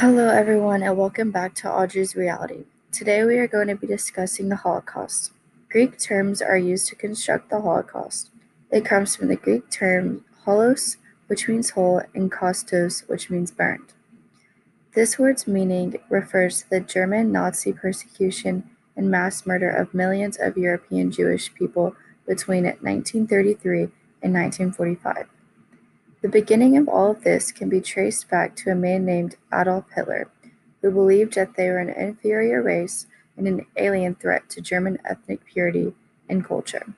Hello, everyone, and welcome back to Audrey's Reality. Today we are going to be discussing the Holocaust. Greek terms are used to construct the Holocaust. It comes from the Greek term holos, which means whole, and kostos, which means burned. This word's meaning refers to the German Nazi persecution and mass murder of millions of European Jewish people between 1933 and 1945. The beginning of all of this can be traced back to a man named Adolf Hitler, who believed that they were an inferior race and an alien threat to German ethnic purity and culture.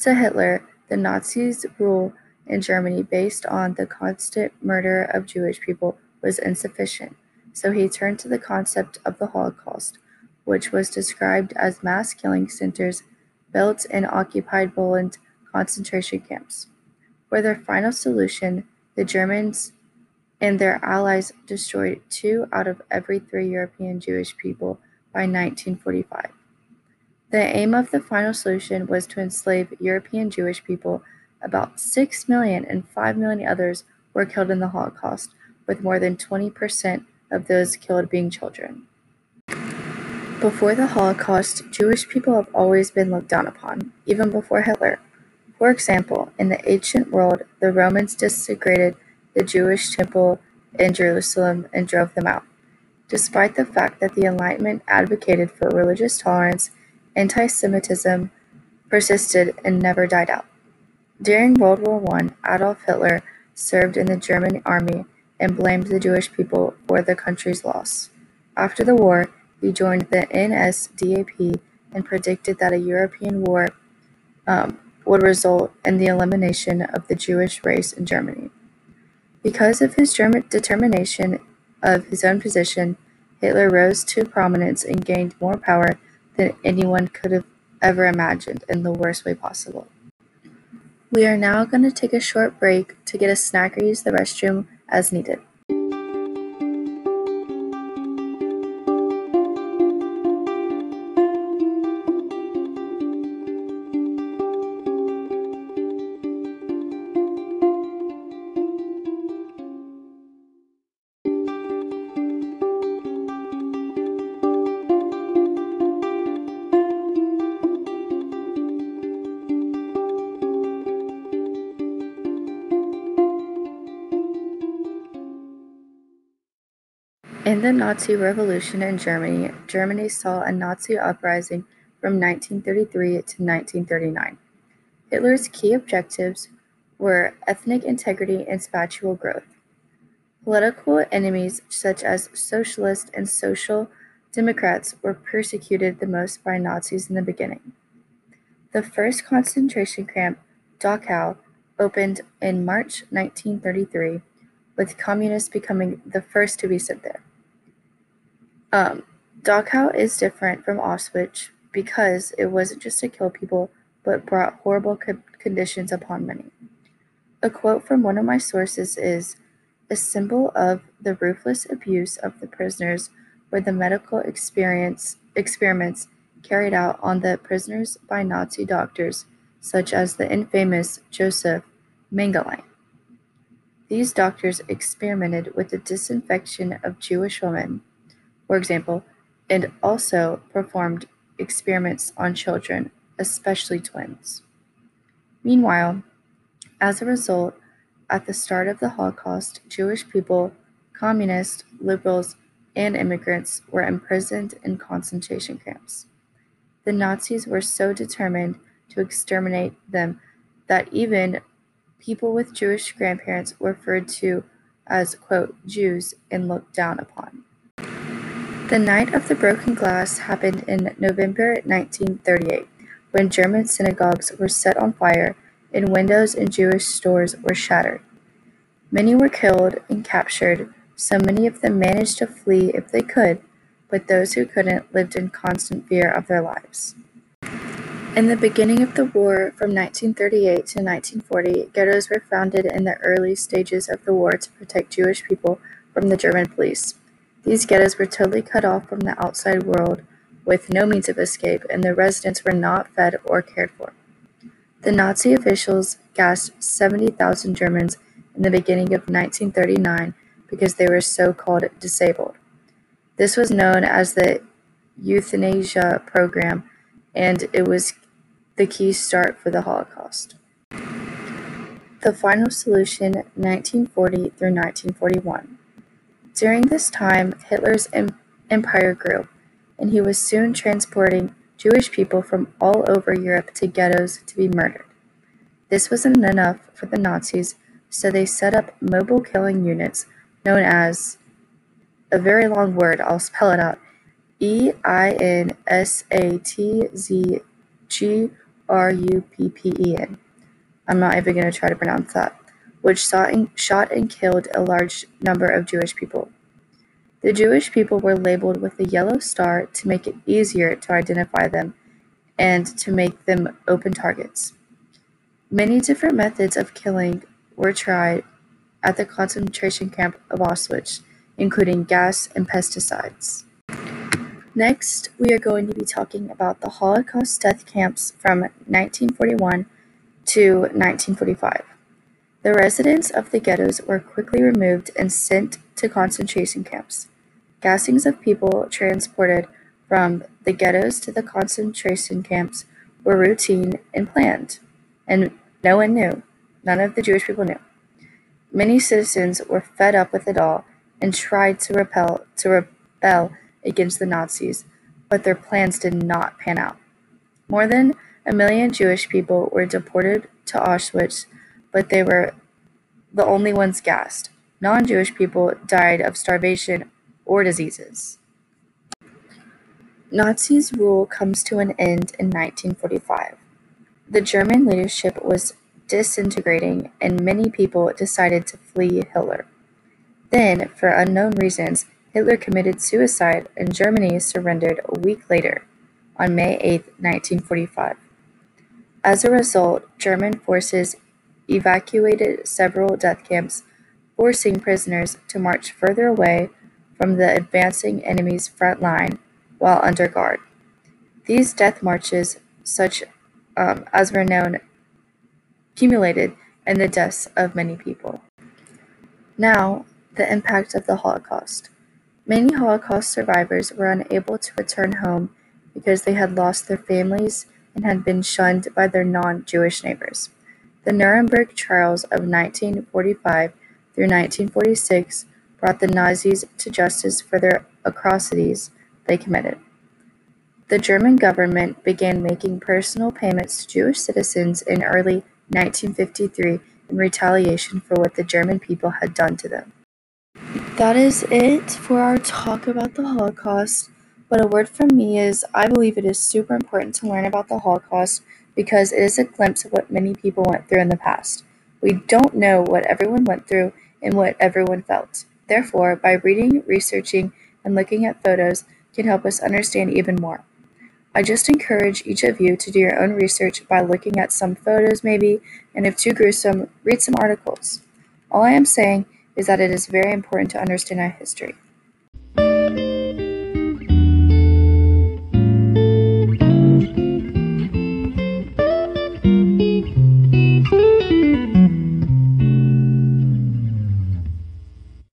To Hitler, the Nazis' rule in Germany based on the constant murder of Jewish people was insufficient, so he turned to the concept of the Holocaust, which was described as mass killing centers built in occupied Poland concentration camps. For their final solution, the Germans and their allies destroyed two out of every three European Jewish people by 1945. The aim of the final solution was to enslave European Jewish people. About 6 million and 5 million others were killed in the Holocaust, with more than 20% of those killed being children. Before the Holocaust, Jewish people have always been looked down upon, even before Hitler. For example, in the ancient world, the Romans desecrated the Jewish temple in Jerusalem and drove them out. Despite the fact that the Enlightenment advocated for religious tolerance, anti Semitism persisted and never died out. During World War I, Adolf Hitler served in the German army and blamed the Jewish people for the country's loss. After the war, he joined the NSDAP and predicted that a European war um, would result in the elimination of the Jewish race in Germany. Because of his German determination of his own position, Hitler rose to prominence and gained more power than anyone could have ever imagined in the worst way possible. We are now going to take a short break to get a snack or use the restroom as needed. In the Nazi Revolution in Germany, Germany saw a Nazi uprising from 1933 to 1939. Hitler's key objectives were ethnic integrity and spatial growth. Political enemies such as socialists and social democrats were persecuted the most by Nazis in the beginning. The first concentration camp, Dachau, opened in March 1933, with communists becoming the first to be sent there. Um, Dachau is different from Auschwitz because it wasn't just to kill people, but brought horrible co- conditions upon many. A quote from one of my sources is A symbol of the ruthless abuse of the prisoners were the medical experience, experiments carried out on the prisoners by Nazi doctors, such as the infamous Joseph Mengele. These doctors experimented with the disinfection of Jewish women for example, and also performed experiments on children, especially twins. Meanwhile, as a result, at the start of the Holocaust, Jewish people, communists, liberals, and immigrants were imprisoned in concentration camps. The Nazis were so determined to exterminate them that even people with Jewish grandparents were referred to as, quote, Jews and looked down upon. The Night of the Broken Glass happened in November 1938, when German synagogues were set on fire and windows in Jewish stores were shattered. Many were killed and captured, so many of them managed to flee if they could, but those who couldn't lived in constant fear of their lives. In the beginning of the war, from 1938 to 1940, ghettos were founded in the early stages of the war to protect Jewish people from the German police. These ghettos were totally cut off from the outside world, with no means of escape, and the residents were not fed or cared for. The Nazi officials gassed 70,000 Germans in the beginning of 1939 because they were so called disabled. This was known as the euthanasia program, and it was the key start for the Holocaust. The final solution, 1940 through 1941. During this time, Hitler's empire grew, and he was soon transporting Jewish people from all over Europe to ghettos to be murdered. This wasn't enough for the Nazis, so they set up mobile killing units known as a very long word, I'll spell it out E I N S A T Z G R U P P E N. I'm not even going to try to pronounce that, which shot and killed a large number of Jewish people. The Jewish people were labeled with a yellow star to make it easier to identify them and to make them open targets. Many different methods of killing were tried at the concentration camp of Auschwitz, including gas and pesticides. Next, we are going to be talking about the Holocaust death camps from 1941 to 1945. The residents of the ghettos were quickly removed and sent to concentration camps. Gassings of people transported from the ghettos to the concentration camps were routine and planned, and no one knew. None of the Jewish people knew. Many citizens were fed up with it all and tried to repel to rebel against the Nazis, but their plans did not pan out. More than a million Jewish people were deported to Auschwitz, but they were the only ones gassed. Non Jewish people died of starvation or diseases. Nazis' rule comes to an end in 1945. The German leadership was disintegrating and many people decided to flee Hitler. Then, for unknown reasons, Hitler committed suicide and Germany surrendered a week later, on May 8, 1945. As a result, German forces evacuated several death camps, forcing prisoners to march further away from the advancing enemy's front line while under guard. These death marches, such um, as were known, accumulated in the deaths of many people. Now, the impact of the Holocaust. Many Holocaust survivors were unable to return home because they had lost their families and had been shunned by their non Jewish neighbors. The Nuremberg trials of 1945 through 1946 brought the Nazis to justice for their atrocities they committed. The German government began making personal payments to Jewish citizens in early 1953 in retaliation for what the German people had done to them. That is it for our talk about the Holocaust. But a word from me is I believe it is super important to learn about the Holocaust because it is a glimpse of what many people went through in the past. We don't know what everyone went through and what everyone felt. Therefore, by reading, researching, and looking at photos can help us understand even more. I just encourage each of you to do your own research by looking at some photos maybe, and if too gruesome, read some articles. All I am saying is that it is very important to understand our history.